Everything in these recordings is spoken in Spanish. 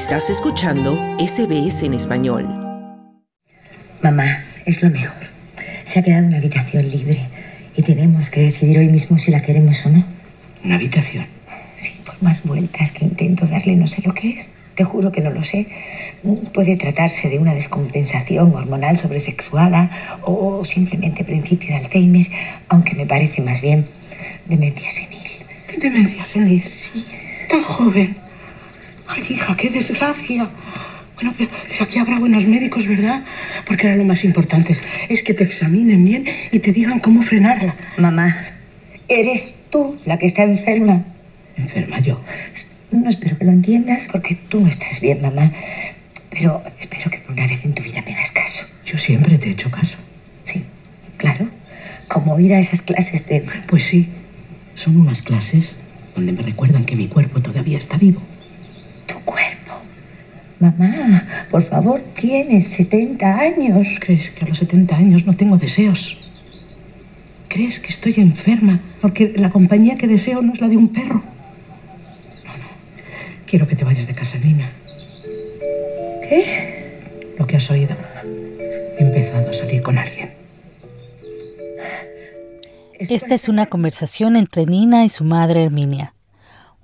Estás escuchando SBS en español. Mamá, es lo mejor. Se ha quedado una habitación libre y tenemos que decidir hoy mismo si la queremos o no. ¿Una habitación? Sí, por más vueltas que intento darle, no sé lo que es. Te juro que no lo sé. Puede tratarse de una descompensación hormonal sobresexuada o simplemente principio de Alzheimer, aunque me parece más bien demencia senil. ¿Demencia senil? Sí. Tan joven. Ay, hija, qué desgracia. Bueno, pero, aquí habrá buenos médicos, ¿verdad? Porque ahora lo más importante es, que te examinen bien y te digan cómo frenarla. Mamá, eres tú la que está enferma. ¿Enferma yo? No espero que lo entiendas porque tú no estás bien, mamá. Pero espero que por una vez en tu vida me hagas caso. Yo siempre te he hecho caso. Sí, claro. Como ir a esas clases de... Pues sí, son unas clases donde me recuerdan que mi cuerpo todavía está vivo. Mamá, por favor, tienes 70 años. ¿Crees que a los 70 años no tengo deseos? ¿Crees que estoy enferma porque la compañía que deseo no es la de un perro? No, no. Quiero que te vayas de casa, Nina. ¿Qué? Lo que has oído. He empezado a salir con alguien. Esta es una conversación entre Nina y su madre Herminia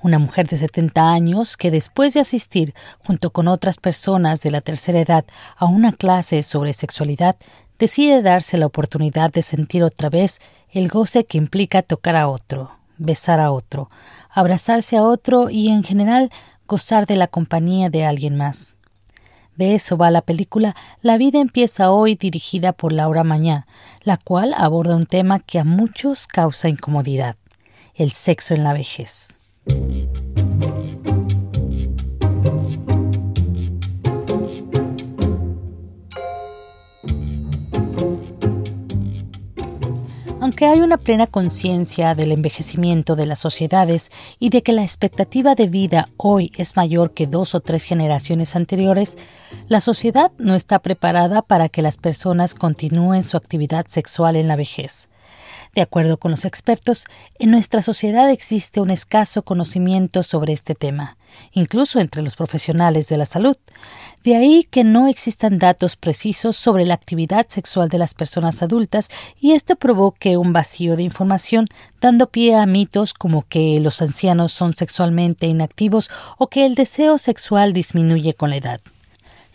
una mujer de 70 años que después de asistir junto con otras personas de la tercera edad a una clase sobre sexualidad, decide darse la oportunidad de sentir otra vez el goce que implica tocar a otro, besar a otro, abrazarse a otro y en general gozar de la compañía de alguien más. De eso va la película La vida empieza hoy dirigida por Laura Mañá, la cual aborda un tema que a muchos causa incomodidad, el sexo en la vejez. Aunque hay una plena conciencia del envejecimiento de las sociedades y de que la expectativa de vida hoy es mayor que dos o tres generaciones anteriores, la sociedad no está preparada para que las personas continúen su actividad sexual en la vejez. De acuerdo con los expertos, en nuestra sociedad existe un escaso conocimiento sobre este tema, incluso entre los profesionales de la salud. De ahí que no existan datos precisos sobre la actividad sexual de las personas adultas y esto provoque un vacío de información, dando pie a mitos como que los ancianos son sexualmente inactivos o que el deseo sexual disminuye con la edad.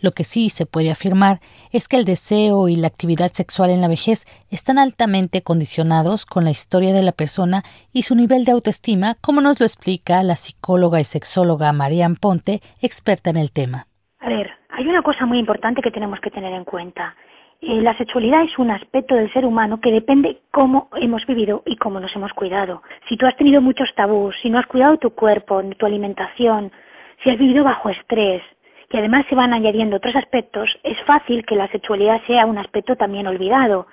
Lo que sí se puede afirmar es que el deseo y la actividad sexual en la vejez están altamente condicionados con la historia de la persona y su nivel de autoestima, como nos lo explica la psicóloga y sexóloga Marian Ponte, experta en el tema. A ver, hay una cosa muy importante que tenemos que tener en cuenta. Eh, la sexualidad es un aspecto del ser humano que depende cómo hemos vivido y cómo nos hemos cuidado. Si tú has tenido muchos tabús, si no has cuidado tu cuerpo, tu alimentación, si has vivido bajo estrés, y además se van añadiendo otros aspectos, es fácil que la sexualidad sea un aspecto también olvidado.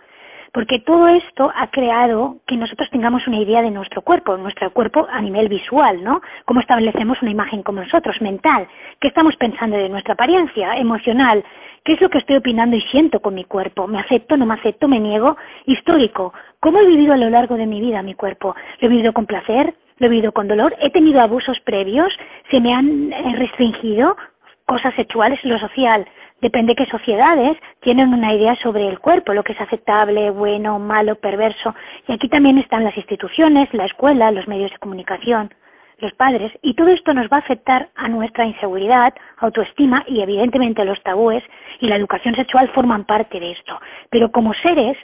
Porque todo esto ha creado que nosotros tengamos una idea de nuestro cuerpo, nuestro cuerpo a nivel visual, ¿no? Cómo establecemos una imagen como nosotros, mental. ¿Qué estamos pensando de nuestra apariencia emocional? ¿Qué es lo que estoy opinando y siento con mi cuerpo? ¿Me acepto, no me acepto, me niego? Histórico. ¿Cómo he vivido a lo largo de mi vida mi cuerpo? ¿Lo he vivido con placer? ¿Lo he vivido con dolor? ¿He tenido abusos previos? ¿Se me han eh, restringido? Cosas sexuales y lo social. Depende qué sociedades tienen una idea sobre el cuerpo, lo que es aceptable, bueno, malo, perverso. Y aquí también están las instituciones, la escuela, los medios de comunicación, los padres. Y todo esto nos va a afectar a nuestra inseguridad, autoestima y evidentemente los tabúes y la educación sexual forman parte de esto. Pero como seres,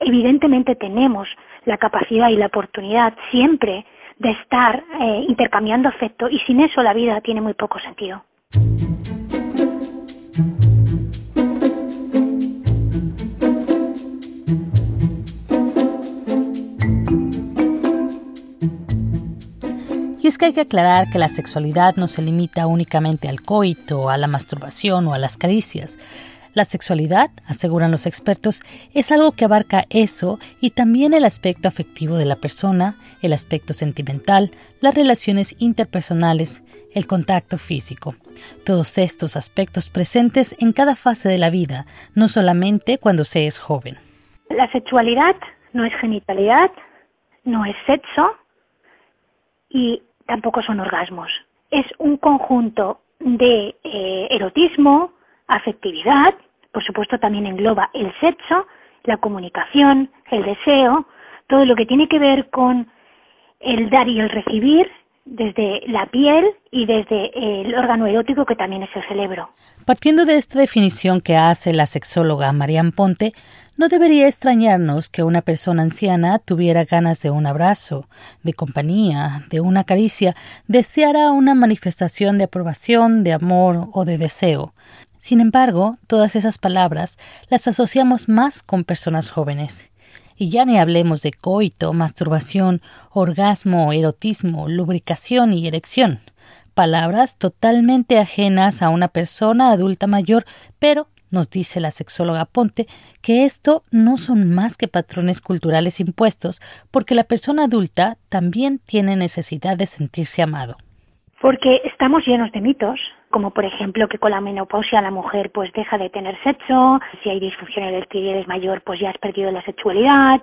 evidentemente tenemos la capacidad y la oportunidad siempre de estar eh, intercambiando afecto y sin eso la vida tiene muy poco sentido. Y es que hay que aclarar que la sexualidad no se limita únicamente al coito, a la masturbación o a las caricias. La sexualidad, aseguran los expertos, es algo que abarca eso y también el aspecto afectivo de la persona, el aspecto sentimental, las relaciones interpersonales, el contacto físico. Todos estos aspectos presentes en cada fase de la vida, no solamente cuando se es joven. La sexualidad no es genitalidad, no es sexo y tampoco son orgasmos. Es un conjunto de eh, erotismo, afectividad, por supuesto también engloba el sexo, la comunicación, el deseo, todo lo que tiene que ver con el dar y el recibir desde la piel y desde el órgano erótico que también es el cerebro. Partiendo de esta definición que hace la sexóloga Marian Ponte, no debería extrañarnos que una persona anciana tuviera ganas de un abrazo, de compañía, de una caricia, deseara una manifestación de aprobación, de amor o de deseo. Sin embargo, todas esas palabras las asociamos más con personas jóvenes. Y ya ni hablemos de coito, masturbación, orgasmo, erotismo, lubricación y erección. Palabras totalmente ajenas a una persona adulta mayor, pero nos dice la sexóloga Ponte que esto no son más que patrones culturales impuestos porque la persona adulta también tiene necesidad de sentirse amado. Porque estamos llenos de mitos, como por ejemplo que con la menopausia la mujer pues deja de tener sexo, si hay disfunción eréctil y eres mayor pues ya has perdido la sexualidad,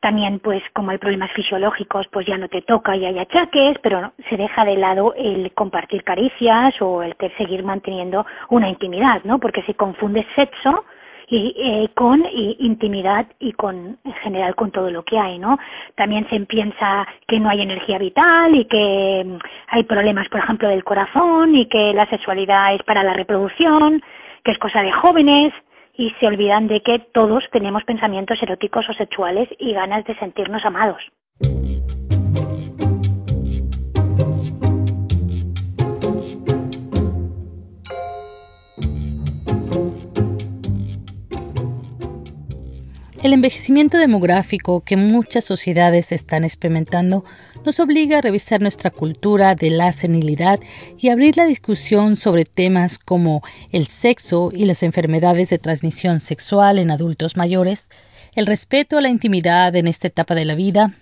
también pues como hay problemas fisiológicos pues ya no te toca y hay achaques, pero se deja de lado el compartir caricias o el seguir manteniendo una intimidad, ¿no? Porque se confunde sexo y eh, con intimidad y con en general con todo lo que hay no también se piensa que no hay energía vital y que mm, hay problemas por ejemplo del corazón y que la sexualidad es para la reproducción que es cosa de jóvenes y se olvidan de que todos tenemos pensamientos eróticos o sexuales y ganas de sentirnos amados. El envejecimiento demográfico que muchas sociedades están experimentando nos obliga a revisar nuestra cultura de la senilidad y abrir la discusión sobre temas como el sexo y las enfermedades de transmisión sexual en adultos mayores, el respeto a la intimidad en esta etapa de la vida,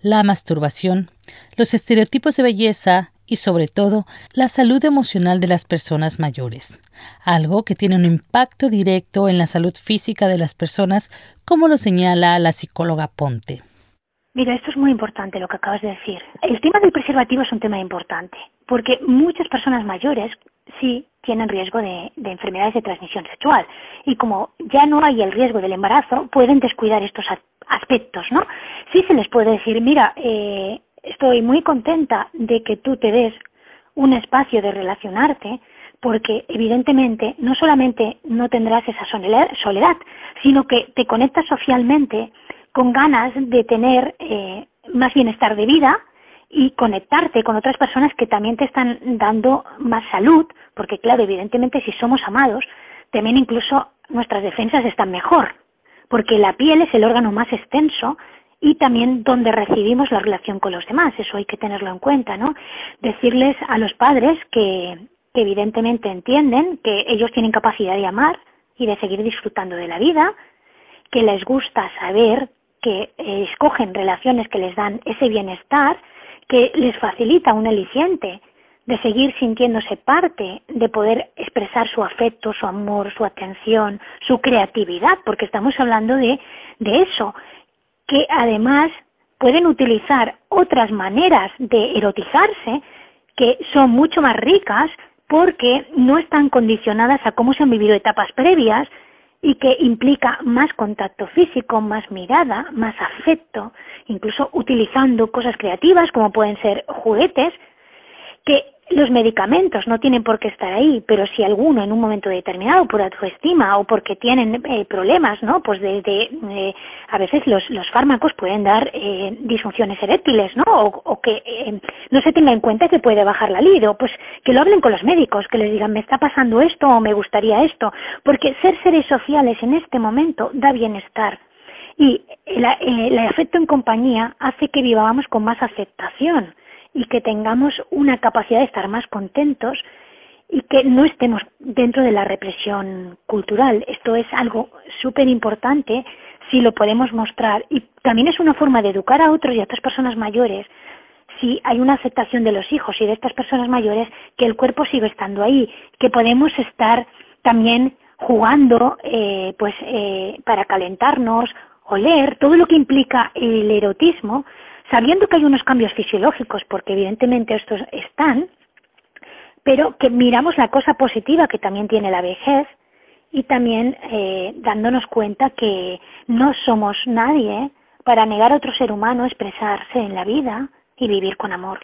la masturbación, los estereotipos de belleza y sobre todo la salud emocional de las personas mayores, algo que tiene un impacto directo en la salud física de las personas, como lo señala la psicóloga Ponte. Mira, esto es muy importante lo que acabas de decir. El tema del preservativo es un tema importante, porque muchas personas mayores sí tienen riesgo de, enfermedades de transmisión sexual y como ya no hay el riesgo del embarazo, pueden descuidar estos aspectos, ¿no? Sí se les puede decir, mira, eh, estoy muy contenta de que tú te des un espacio de relacionarte porque evidentemente no solamente no tendrás esa soledad, sino que te conectas socialmente con ganas de tener eh, más bienestar de vida y conectarte con otras personas que también te están dando más salud, porque claro, evidentemente si somos amados, también incluso nuestras defensas están mejor, porque la piel es el órgano más extenso y también donde recibimos la relación con los demás. Eso hay que tenerlo en cuenta, ¿no? Decirles a los padres que, evidentemente entienden que ellos tienen capacidad de amar y de seguir disfrutando de la vida, que les gusta saber que eh, escogen relaciones que les dan ese bienestar, que les facilita un aliciente de seguir sintiéndose parte, de poder expresar su afecto, su amor, su atención, su creatividad, porque estamos hablando de, de eso, que además pueden utilizar otras maneras de erotizarse que son mucho más ricas porque no están condicionadas a cómo se han vivido etapas previas y que implica más contacto físico, más mirada, más afecto, incluso utilizando cosas creativas como pueden ser juguetes, que los medicamentos no tienen por qué estar ahí, pero si alguno en un momento determinado por autoestima o porque tienen eh, problemas, ¿no? Pues desde eh, a veces los, los fármacos pueden dar eh, disfunciones eréctiles, ¿no? O, o que eh, no se tenga en cuenta que puede bajar la libido, pues que lo hablen con los médicos, que les digan me está pasando esto o me gustaría esto, porque ser seres sociales en este momento da bienestar y el, el afecto en compañía hace que vivamos con más aceptación y que tengamos una capacidad de estar más contentos y que no estemos dentro de la represión cultural. Esto es algo súper importante si lo podemos mostrar y también es una forma de educar a otros y a otras personas mayores si hay una aceptación de los hijos y de estas personas mayores que el cuerpo sigue estando ahí, que podemos estar también jugando eh, pues eh, para calentarnos, oler, todo lo que implica el erotismo, sabiendo que hay unos cambios fisiológicos, porque evidentemente estos están, pero que miramos la cosa positiva que también tiene la vejez y también eh, dándonos cuenta que no somos nadie para negar a otro ser humano expresarse en la vida y vivir con amor.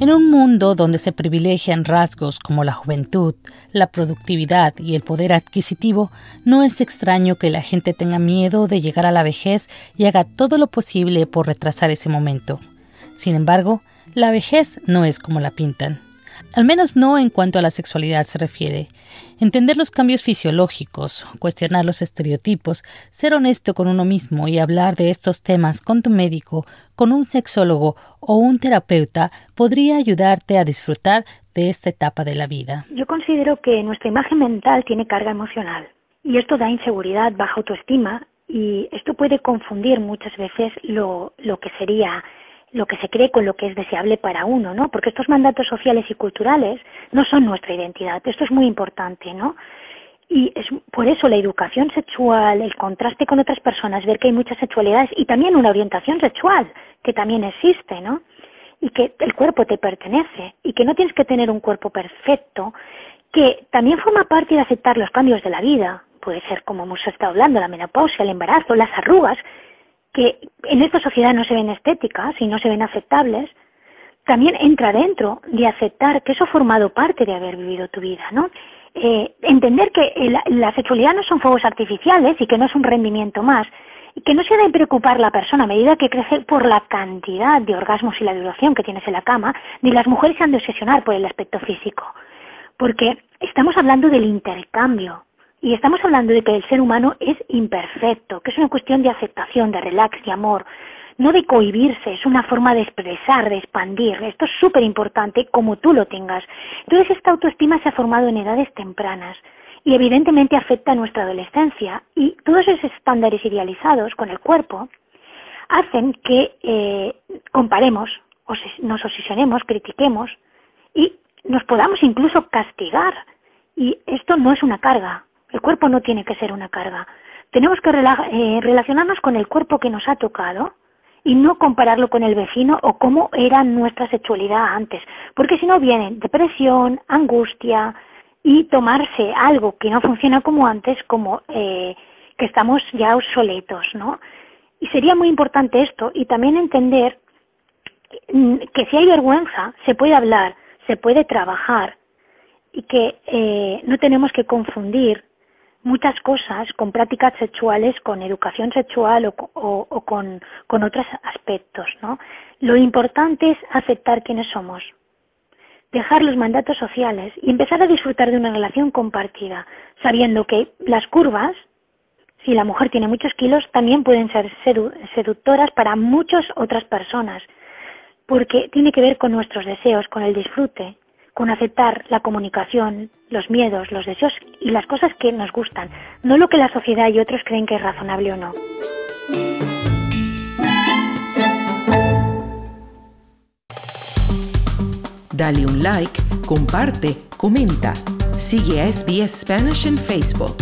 En un mundo donde se privilegian rasgos como la juventud, la productividad y el poder adquisitivo, no es extraño que la gente tenga miedo de llegar a la vejez y haga todo lo posible por retrasar ese momento. Sin embargo, la vejez no es como la pintan al menos no en cuanto a la sexualidad se refiere. Entender los cambios fisiológicos, cuestionar los estereotipos, ser honesto con uno mismo y hablar de estos temas con tu médico, con un sexólogo o un terapeuta podría ayudarte a disfrutar de esta etapa de la vida. Yo considero que nuestra imagen mental tiene carga emocional y esto da inseguridad, baja autoestima y esto puede confundir muchas veces lo, lo que sería lo que se cree con lo que es deseable para uno, ¿no? Porque estos mandatos sociales y culturales no son nuestra identidad. Esto es muy importante, ¿no? Y es por eso la educación sexual, el contraste con otras personas, ver que hay muchas sexualidades y también una orientación sexual que también existe, ¿no? Y que el cuerpo te pertenece y que no tienes que tener un cuerpo perfecto, que también forma parte de aceptar los cambios de la vida. Puede ser, como hemos estado hablando, la menopausia, el embarazo, las arrugas, que en esta sociedad no se ven estéticas y no se ven aceptables, también entra dentro de aceptar que eso ha formado parte de haber vivido tu vida, ¿no? Eh, entender que la, sexualidad no son fuegos artificiales y que no es un rendimiento más, y que no se debe preocupar la persona a medida que crece por la cantidad de orgasmos y la duración que tienes en la cama, ni las mujeres se han de obsesionar por el aspecto físico, porque estamos hablando del intercambio, y estamos hablando de que el ser humano es imperfecto, que es una cuestión de aceptación, de relax, de amor, no de cohibirse, es una forma de expresar, de expandir. Esto es súper importante como tú lo tengas. Entonces esta autoestima se ha formado en edades tempranas y evidentemente afecta a nuestra adolescencia y todos esos estándares idealizados con el cuerpo hacen que eh, comparemos, nos obsesionemos, critiquemos y nos podamos incluso castigar. Y esto no es una carga, el cuerpo no tiene que ser una carga. Tenemos que eh, relacionarnos con el cuerpo que nos ha tocado y no compararlo con el vecino o cómo era nuestra sexualidad antes, porque si no viene depresión, angustia y tomarse algo que no funciona como antes como eh, que estamos ya obsoletos, ¿no? Y sería muy importante esto y también entender que si hay vergüenza se puede hablar, se puede trabajar y que eh, no tenemos que confundir muchas cosas con prácticas sexuales, con educación sexual o, con, otros aspectos, ¿no? Lo importante es aceptar quiénes somos, dejar los mandatos sociales y empezar a disfrutar de una relación compartida, sabiendo que las curvas, si la mujer tiene muchos kilos, también pueden ser seductoras para muchas otras personas, porque tiene que ver con nuestros deseos, con el disfrute, con aceptar la comunicación, los miedos, los deseos y las cosas que nos gustan, no lo que la sociedad y otros creen que es razonable o no. Dale un like, comparte, comenta. Sigue a SBS Spanish en Facebook.